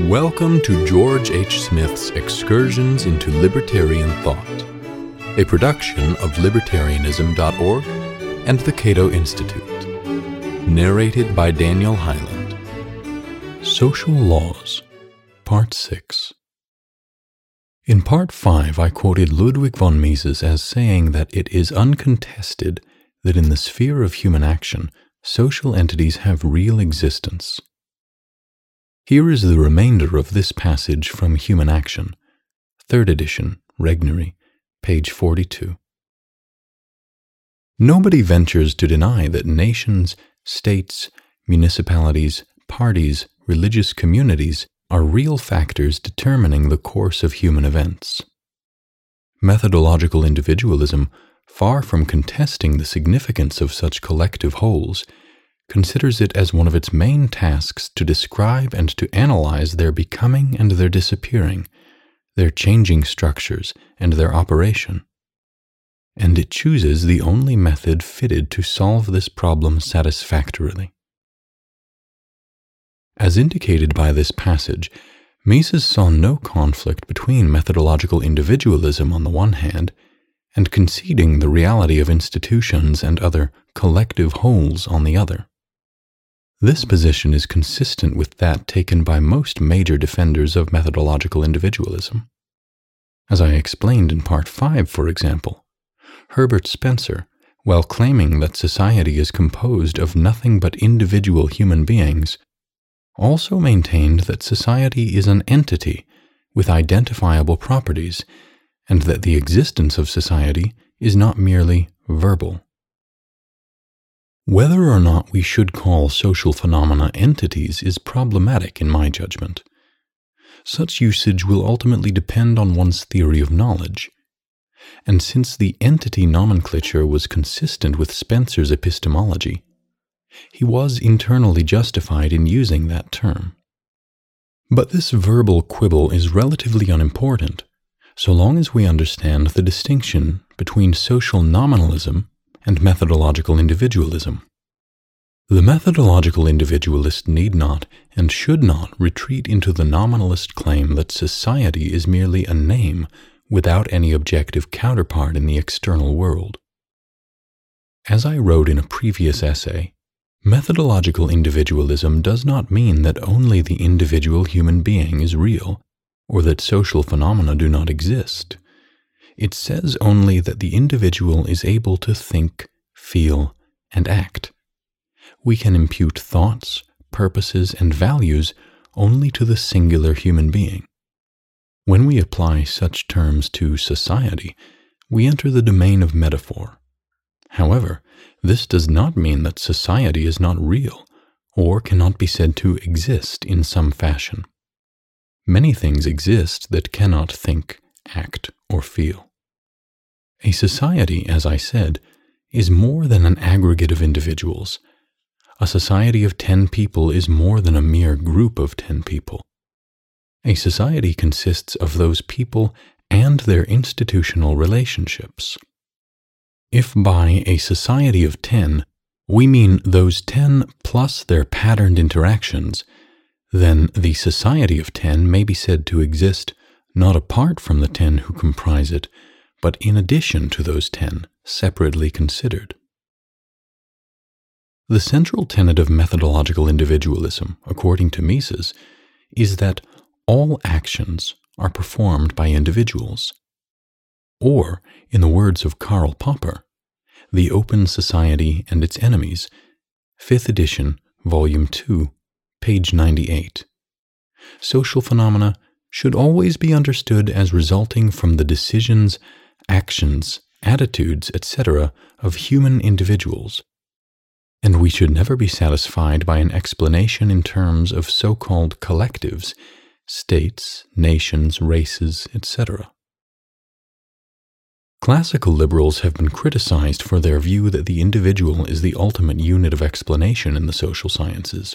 Welcome to George H. Smith's Excursions into Libertarian Thought, a production of libertarianism.org and the Cato Institute. Narrated by Daniel Hyland. Social Laws, Part 6. In Part 5, I quoted Ludwig von Mises as saying that it is uncontested that in the sphere of human action, social entities have real existence. Here is the remainder of this passage from Human Action, 3rd edition, Regnery, page 42. Nobody ventures to deny that nations, states, municipalities, parties, religious communities are real factors determining the course of human events. Methodological individualism, far from contesting the significance of such collective wholes, considers it as one of its main tasks to describe and to analyze their becoming and their disappearing, their changing structures and their operation. And it chooses the only method fitted to solve this problem satisfactorily. As indicated by this passage, Mises saw no conflict between methodological individualism on the one hand and conceding the reality of institutions and other collective wholes on the other. This position is consistent with that taken by most major defenders of methodological individualism. As I explained in Part 5, for example, Herbert Spencer, while claiming that society is composed of nothing but individual human beings, also maintained that society is an entity with identifiable properties and that the existence of society is not merely verbal. Whether or not we should call social phenomena entities is problematic in my judgment. Such usage will ultimately depend on one's theory of knowledge. And since the entity nomenclature was consistent with Spencer's epistemology, he was internally justified in using that term. But this verbal quibble is relatively unimportant so long as we understand the distinction between social nominalism and methodological individualism. The methodological individualist need not and should not retreat into the nominalist claim that society is merely a name without any objective counterpart in the external world. As I wrote in a previous essay, methodological individualism does not mean that only the individual human being is real, or that social phenomena do not exist. It says only that the individual is able to think, feel, and act. We can impute thoughts, purposes, and values only to the singular human being. When we apply such terms to society, we enter the domain of metaphor. However, this does not mean that society is not real or cannot be said to exist in some fashion. Many things exist that cannot think, act, or feel. A society, as I said, is more than an aggregate of individuals. A society of ten people is more than a mere group of ten people. A society consists of those people and their institutional relationships. If by a society of ten we mean those ten plus their patterned interactions, then the society of ten may be said to exist not apart from the ten who comprise it, but in addition to those ten, separately considered. The central tenet of methodological individualism, according to Mises, is that all actions are performed by individuals. Or, in the words of Karl Popper, The Open Society and Its Enemies, 5th edition, volume 2, page 98. Social phenomena should always be understood as resulting from the decisions actions, attitudes, etc., of human individuals. And we should never be satisfied by an explanation in terms of so called collectives, states, nations, races, etc. Classical liberals have been criticized for their view that the individual is the ultimate unit of explanation in the social sciences,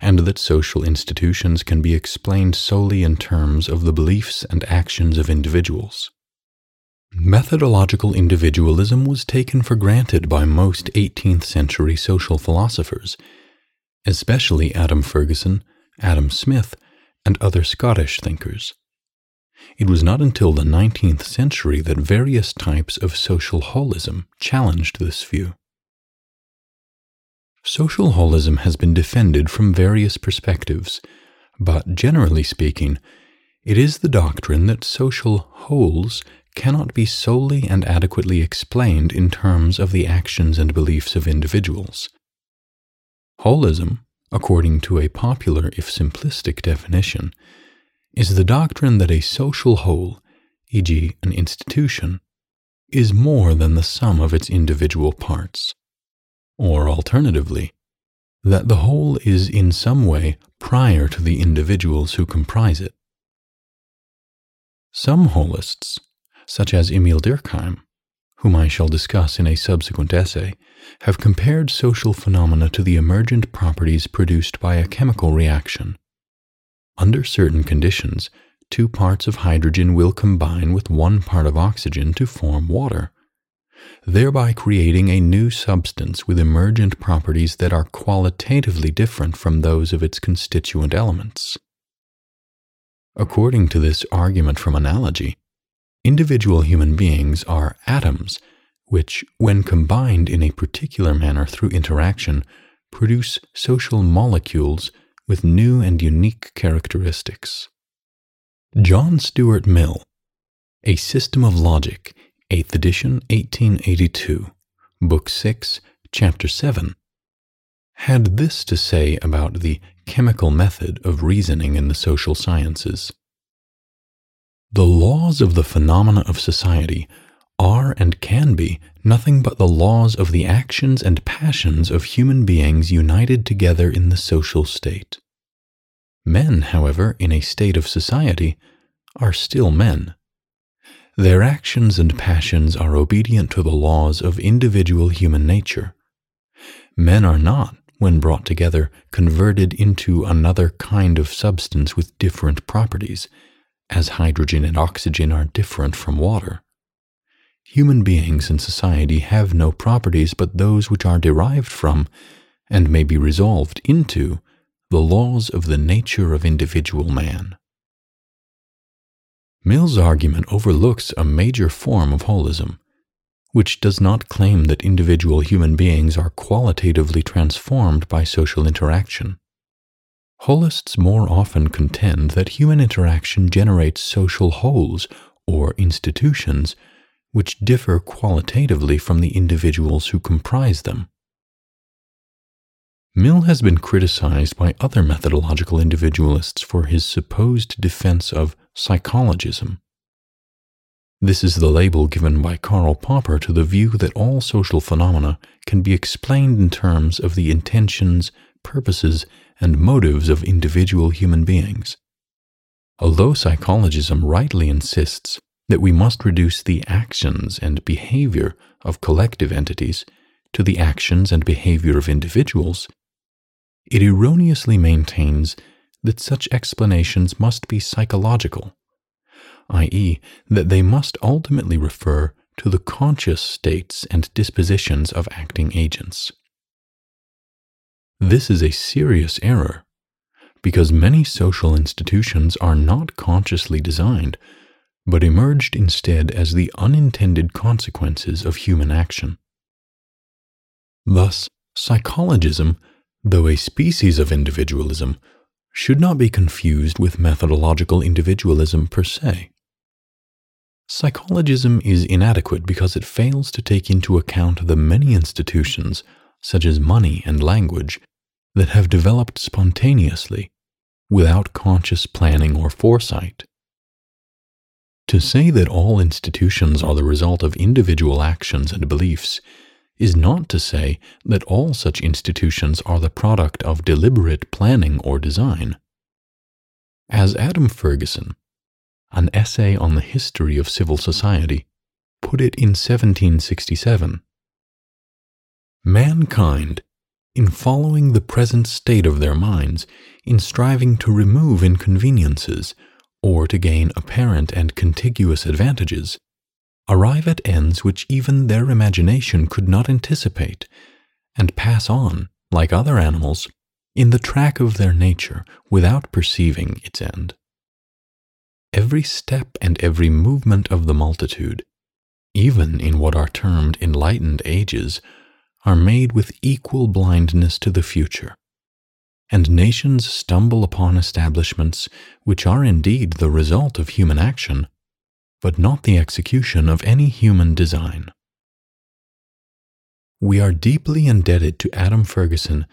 and that social institutions can be explained solely in terms of the beliefs and actions of individuals. Methodological individualism was taken for granted by most 18th century social philosophers, especially Adam Ferguson, Adam Smith, and other Scottish thinkers. It was not until the 19th century that various types of social holism challenged this view. Social holism has been defended from various perspectives, but generally speaking, it is the doctrine that social wholes cannot be solely and adequately explained in terms of the actions and beliefs of individuals. Holism, according to a popular if simplistic definition, is the doctrine that a social whole, e.g., an institution, is more than the sum of its individual parts. Or alternatively, that the whole is in some way prior to the individuals who comprise it. Some holists, such as Emil Durkheim, whom I shall discuss in a subsequent essay, have compared social phenomena to the emergent properties produced by a chemical reaction. Under certain conditions, two parts of hydrogen will combine with one part of oxygen to form water, thereby creating a new substance with emergent properties that are qualitatively different from those of its constituent elements. According to this argument from analogy, individual human beings are atoms which, when combined in a particular manner through interaction, produce social molecules with new and unique characteristics. John Stuart Mill, A System of Logic, 8th edition, 1882, Book 6, Chapter 7, had this to say about the chemical method of reasoning in the social sciences. The laws of the phenomena of society are and can be nothing but the laws of the actions and passions of human beings united together in the social state. Men, however, in a state of society, are still men. Their actions and passions are obedient to the laws of individual human nature. Men are not, when brought together, converted into another kind of substance with different properties, as hydrogen and oxygen are different from water. Human beings in society have no properties but those which are derived from, and may be resolved into, the laws of the nature of individual man. Mill's argument overlooks a major form of holism, which does not claim that individual human beings are qualitatively transformed by social interaction. Holists more often contend that human interaction generates social wholes or institutions which differ qualitatively from the individuals who comprise them. Mill has been criticized by other methodological individualists for his supposed defense of psychologism. This is the label given by Karl Popper to the view that all social phenomena can be explained in terms of the intentions, purposes, and motives of individual human beings. Although psychologism rightly insists that we must reduce the actions and behavior of collective entities to the actions and behavior of individuals, it erroneously maintains that such explanations must be psychological, i.e., that they must ultimately refer to the conscious states and dispositions of acting agents. This is a serious error, because many social institutions are not consciously designed but emerged instead as the unintended consequences of human action. Thus, psychologism, though a species of individualism, should not be confused with methodological individualism per se. Psychologism is inadequate because it fails to take into account the many institutions, such as money and language, that have developed spontaneously, without conscious planning or foresight. To say that all institutions are the result of individual actions and beliefs is not to say that all such institutions are the product of deliberate planning or design. As Adam Ferguson, an essay on the history of civil society, put it in 1767, mankind, in following the present state of their minds, in striving to remove inconveniences, or to gain apparent and contiguous advantages, arrive at ends which even their imagination could not anticipate, and pass on, like other animals, in the track of their nature without perceiving its end. Every step and every movement of the multitude, even in what are termed enlightened ages, are made with equal blindness to the future. And nations stumble upon establishments which are indeed the result of human action, but not the execution of any human design. We are deeply indebted to Adam Ferguson,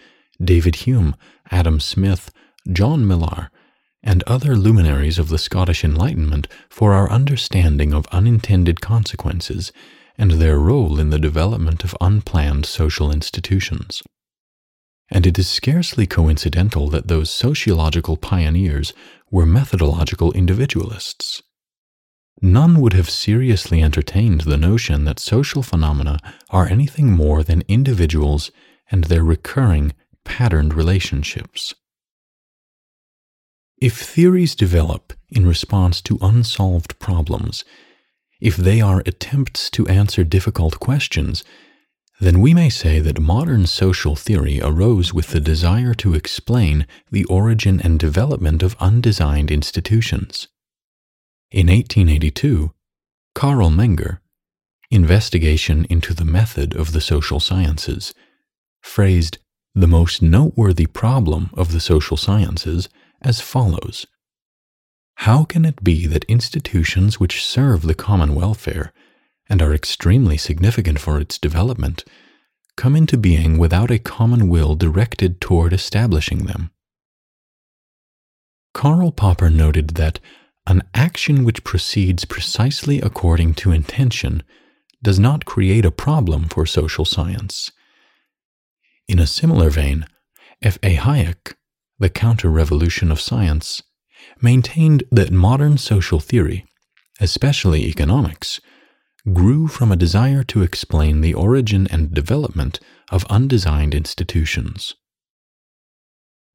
David Hume, Adam Smith, John Millar, and other luminaries of the Scottish Enlightenment for our understanding of unintended consequences and their role in the development of unplanned social institutions. And it is scarcely coincidental that those sociological pioneers were methodological individualists. None would have seriously entertained the notion that social phenomena are anything more than individuals and their recurring, patterned relationships. If theories develop in response to unsolved problems, if they are attempts to answer difficult questions, then we may say that modern social theory arose with the desire to explain the origin and development of undesigned institutions. In 1882, Carl Menger, Investigation into the Method of the Social Sciences, phrased the most noteworthy problem of the social sciences as follows How can it be that institutions which serve the common welfare and are extremely significant for its development come into being without a common will directed toward establishing them? Karl Popper noted that an action which proceeds precisely according to intention does not create a problem for social science. In a similar vein, F. A. Hayek, the counter revolution of science, maintained that modern social theory, especially economics, grew from a desire to explain the origin and development of undesigned institutions.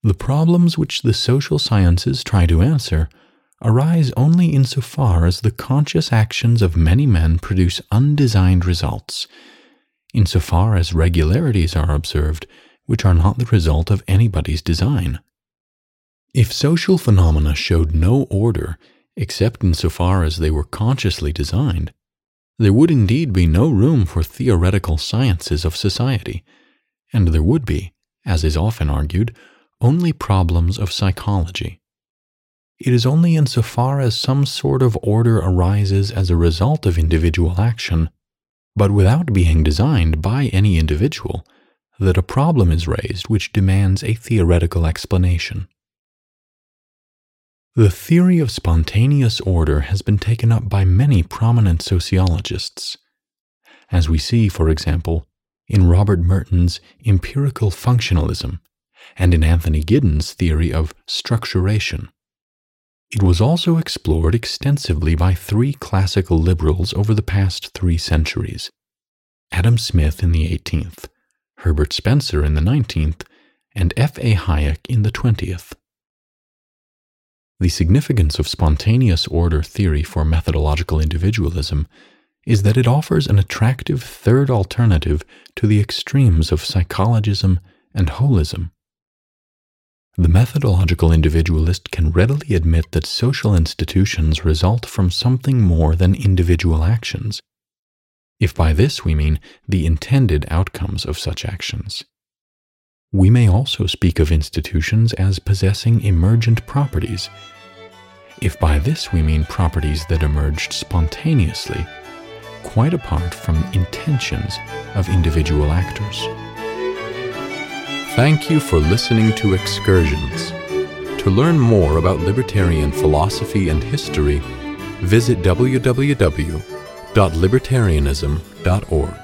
The problems which the social sciences try to answer arise only insofar as the conscious actions of many men produce undesigned results, insofar as regularities are observed which are not the result of anybody's design. If social phenomena showed no order except insofar as they were consciously designed, there would indeed be no room for theoretical sciences of society, and there would be, as is often argued, only problems of psychology. It is only insofar as some sort of order arises as a result of individual action, but without being designed by any individual, that a problem is raised which demands a theoretical explanation. The theory of spontaneous order has been taken up by many prominent sociologists. As we see, for example, in Robert Merton's empirical functionalism and in Anthony Giddens' theory of structuration. It was also explored extensively by three classical liberals over the past three centuries Adam Smith in the 18th, Herbert Spencer in the 19th, and F. A. Hayek in the 20th. The significance of spontaneous order theory for methodological individualism is that it offers an attractive third alternative to the extremes of psychologism and holism. The methodological individualist can readily admit that social institutions result from something more than individual actions, if by this we mean the intended outcomes of such actions. We may also speak of institutions as possessing emergent properties, if by this we mean properties that emerged spontaneously, quite apart from intentions of individual actors. Thank you for listening to Excursions. To learn more about libertarian philosophy and history, visit www.libertarianism.org.